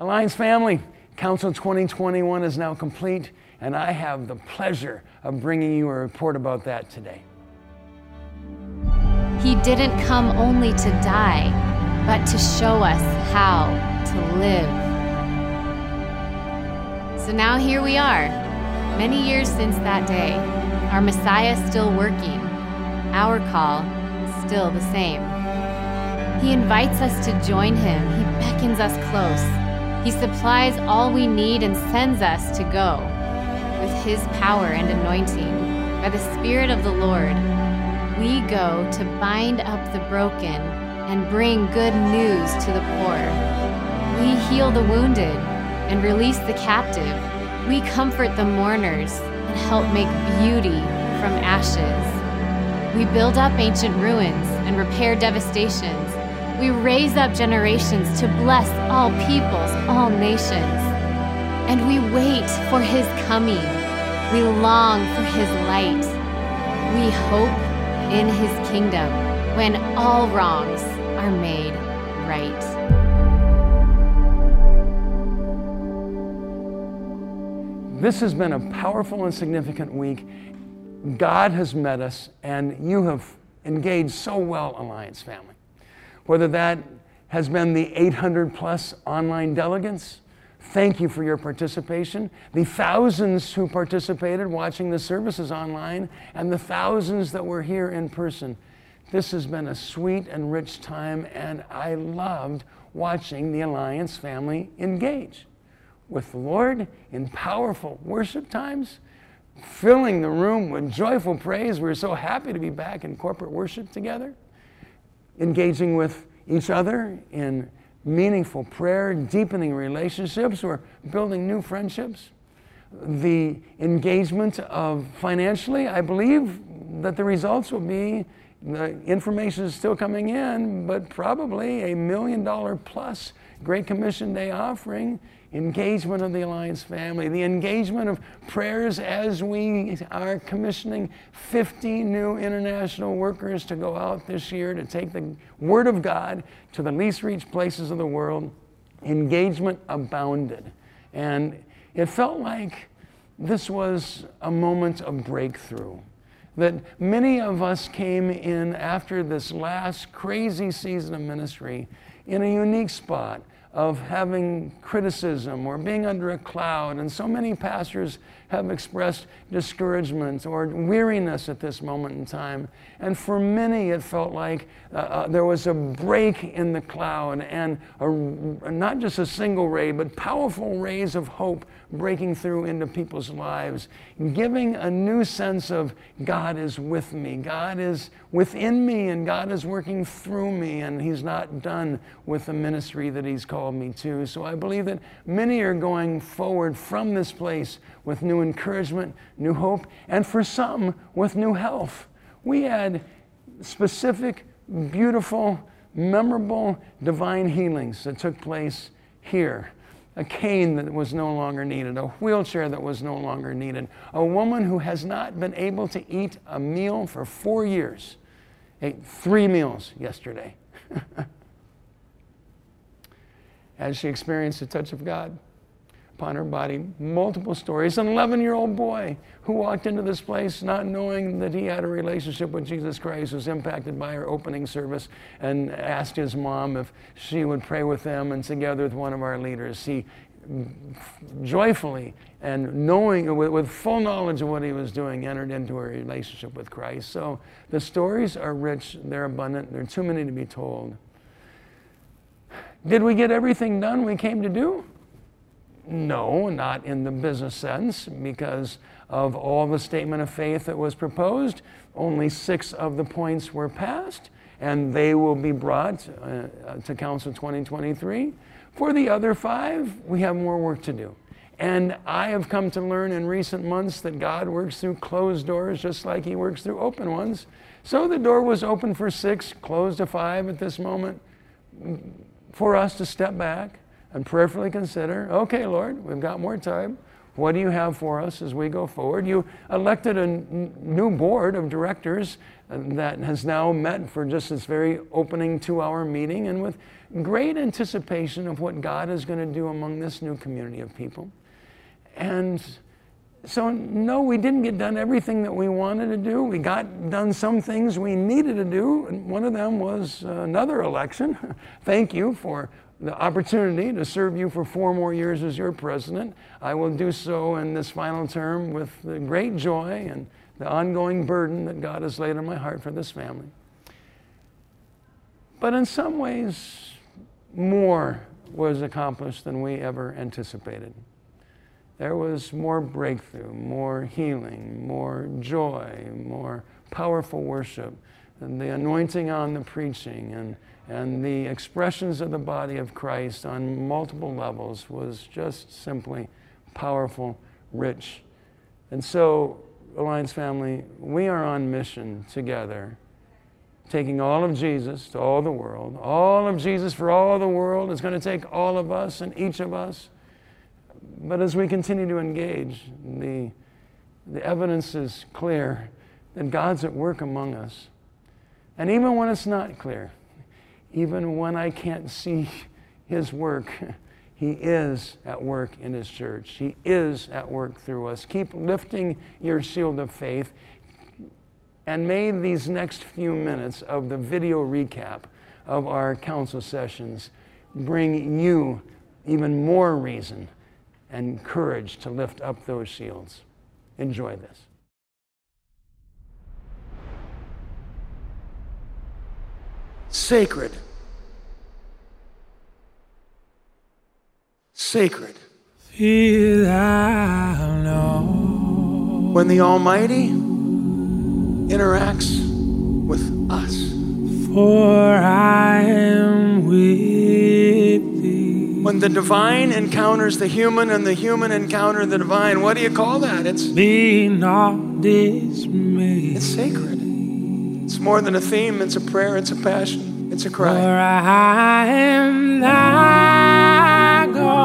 Alliance family, Council 2021 is now complete, and I have the pleasure of bringing you a report about that today. He didn't come only to die, but to show us how to live. So now here we are, many years since that day. Our Messiah still working. Our call still the same. He invites us to join him. He beckons us close. He supplies all we need and sends us to go with His power and anointing. By the Spirit of the Lord, we go to bind up the broken and bring good news to the poor. We heal the wounded and release the captive. We comfort the mourners and help make beauty from ashes. We build up ancient ruins and repair devastations we raise up generations to bless all peoples, all nations. And we wait for his coming. We long for his light. We hope in his kingdom when all wrongs are made right. This has been a powerful and significant week. God has met us, and you have engaged so well, Alliance family whether that has been the 800 plus online delegates. Thank you for your participation. The thousands who participated watching the services online, and the thousands that were here in person. This has been a sweet and rich time, and I loved watching the Alliance family engage with the Lord in powerful worship times, filling the room with joyful praise. We're so happy to be back in corporate worship together engaging with each other in meaningful prayer, deepening relationships, or building new friendships. The engagement of financially, I believe that the results will be the information is still coming in, but probably a million dollar plus Great Commission Day offering engagement of the Alliance family, the engagement of prayers as we are commissioning 50 new international workers to go out this year to take the Word of God to the least reached places of the world. Engagement abounded. And it felt like this was a moment of breakthrough. That many of us came in after this last crazy season of ministry in a unique spot of having criticism or being under a cloud. And so many pastors have expressed discouragement or weariness at this moment in time. And for many, it felt like uh, uh, there was a break in the cloud and a, not just a single ray, but powerful rays of hope breaking through into people's lives, giving a new sense of God is with me, God is within me, and God is working through me, and He's not done with the ministry that He's called me to. So I believe that many are going forward from this place with new encouragement, new hope, and for some, with new health. We had specific, beautiful, memorable divine healings that took place here. A cane that was no longer needed, a wheelchair that was no longer needed, a woman who has not been able to eat a meal for four years, ate three meals yesterday. As she experienced the touch of God upon her body. Multiple stories. An 11 year old boy who walked into this place not knowing that he had a relationship with Jesus Christ was impacted by her opening service and asked his mom if she would pray with them and together with one of our leaders. He joyfully and knowing with, full knowledge of what he was doing entered into a relationship with Christ. So the stories are rich, they're abundant, there are too many to be told. Did we get everything done we came to do? No, not in the business sense, because of all the statement of faith that was proposed, only six of the points were passed, and they will be brought uh, to Council 2023. For the other five, we have more work to do. And I have come to learn in recent months that God works through closed doors just like He works through open ones. So the door was open for six, closed to five at this moment, for us to step back and prayerfully consider okay, Lord, we've got more time. What do you have for us as we go forward? You elected a n- new board of directors uh, that has now met for just this very opening two hour meeting and with great anticipation of what God is going to do among this new community of people. And so, no, we didn't get done everything that we wanted to do. We got done some things we needed to do, and one of them was another election. Thank you for the opportunity to serve you for four more years as your president. I will do so in this final term with great joy and the ongoing burden that God has laid on my heart for this family. But in some ways, more was accomplished than we ever anticipated. There was more breakthrough, more healing, more joy, more powerful worship, and the anointing on the preaching and and the expressions of the body of Christ on multiple levels was just simply powerful, rich. And so, Alliance family, we are on mission together, taking all of Jesus to all the world. All of Jesus for all the world is going to take all of us and each of us. But as we continue to engage, the, the evidence is clear that God's at work among us. And even when it's not clear, even when I can't see his work, he is at work in his church. He is at work through us. Keep lifting your shield of faith. And may these next few minutes of the video recap of our council sessions bring you even more reason and courage to lift up those shields. Enjoy this. Sacred. Sacred. Feel i when the Almighty interacts with us. For I am with thee. When the divine encounters the human and the human encounter the divine, what do you call that? It's be not dismayed. It's sacred. It's more than a theme, it's a prayer, it's a passion, it's a cry. For I am thy God.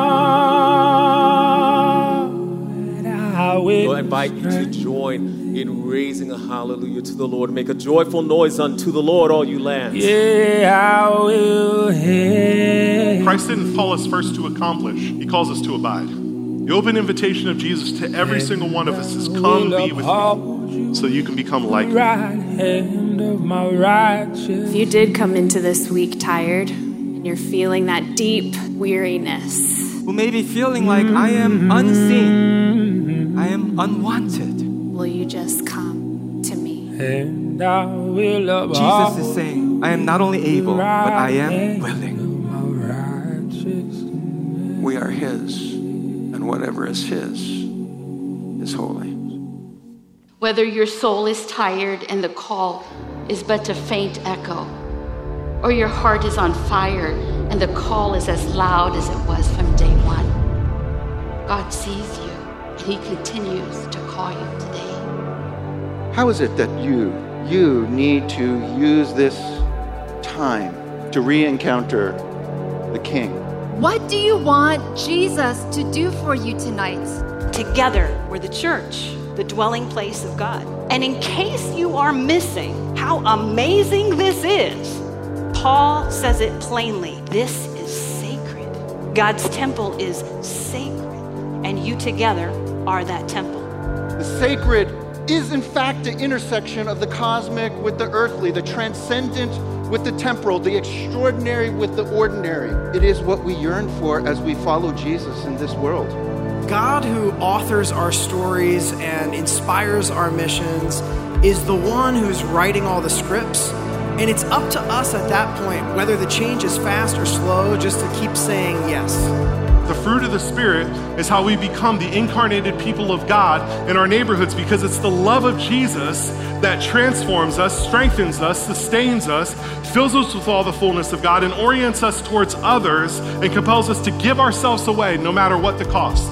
I will I invite you to join in raising a hallelujah to the Lord. Make a joyful noise unto the Lord, all you lands. Yeah, I will. Hey. Christ didn't call us first to accomplish, He calls us to abide. The open invitation of Jesus to every single one of us is come be with me so you can become like me of my righteous. If you did come into this week tired and you're feeling that deep weariness, who may be feeling like I am unseen, I am unwanted, will you just come to me? And I will Jesus is saying, I am not only able, but I am willing. We are His, and whatever is His is holy. Whether your soul is tired and the call is but a faint echo, or your heart is on fire and the call is as loud as it was from day one. God sees you and He continues to call you today. How is it that you, you need to use this time to re encounter the King? What do you want Jesus to do for you tonight? Together, we're the church the dwelling place of God. And in case you are missing how amazing this is, Paul says it plainly this is sacred. God's temple is sacred, and you together are that temple. The sacred is, in fact, the intersection of the cosmic with the earthly, the transcendent with the temporal, the extraordinary with the ordinary. It is what we yearn for as we follow Jesus in this world. God, who authors our stories and inspires our missions, is the one who's writing all the scripts. And it's up to us at that point, whether the change is fast or slow, just to keep saying yes. The fruit of the Spirit is how we become the incarnated people of God in our neighborhoods because it's the love of Jesus that transforms us, strengthens us, sustains us, fills us with all the fullness of God, and orients us towards others and compels us to give ourselves away no matter what the cost.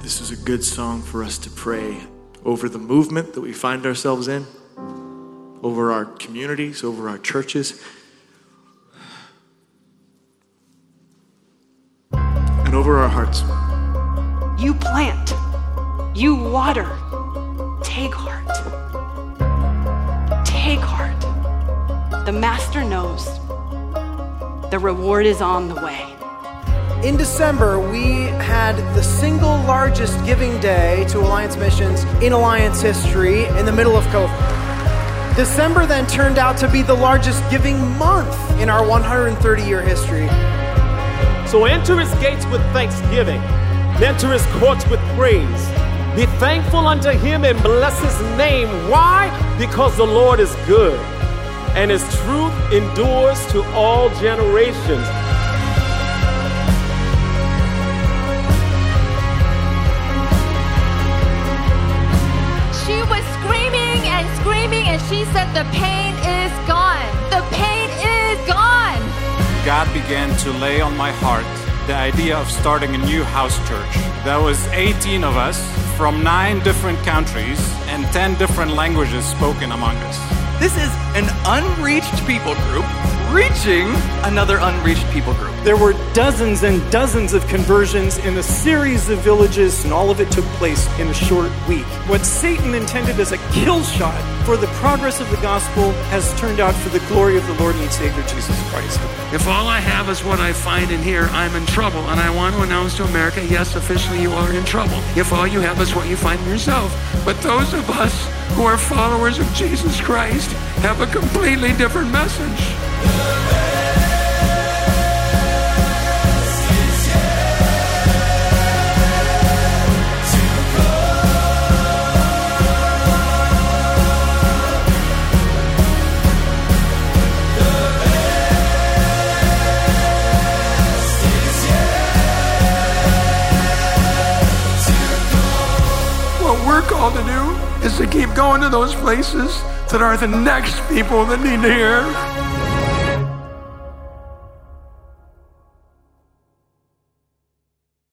This is a good song for us to pray over the movement that we find ourselves in, over our communities, over our churches. And over our hearts. You plant, you water. Take heart. Take heart. The Master knows the reward is on the way. In December, we had the single largest giving day to Alliance Missions in Alliance history in the middle of COVID. December then turned out to be the largest giving month in our 130 year history. So enter his gates with thanksgiving, enter his courts with praise. Be thankful unto him and bless his name. Why? Because the Lord is good and his truth endures to all generations. She was screaming and screaming, and she said, The pain God began to lay on my heart the idea of starting a new house church. There was 18 of us from nine different countries and 10 different languages spoken among us. This is an unreached people group reaching another unreached people group. There were dozens and dozens of conversions in a series of villages, and all of it took place in a short week. What Satan intended as a kill shot for the progress of the gospel has turned out for the glory of the Lord and Savior Jesus Christ. If all I have is what I find in here, I'm in trouble. And I want to announce to America yes, officially you are in trouble. If all you have is what you find in yourself. But those of us who are followers of Jesus Christ have a completely different message. What we're called to do is to keep going to those places that are the next people that need to hear.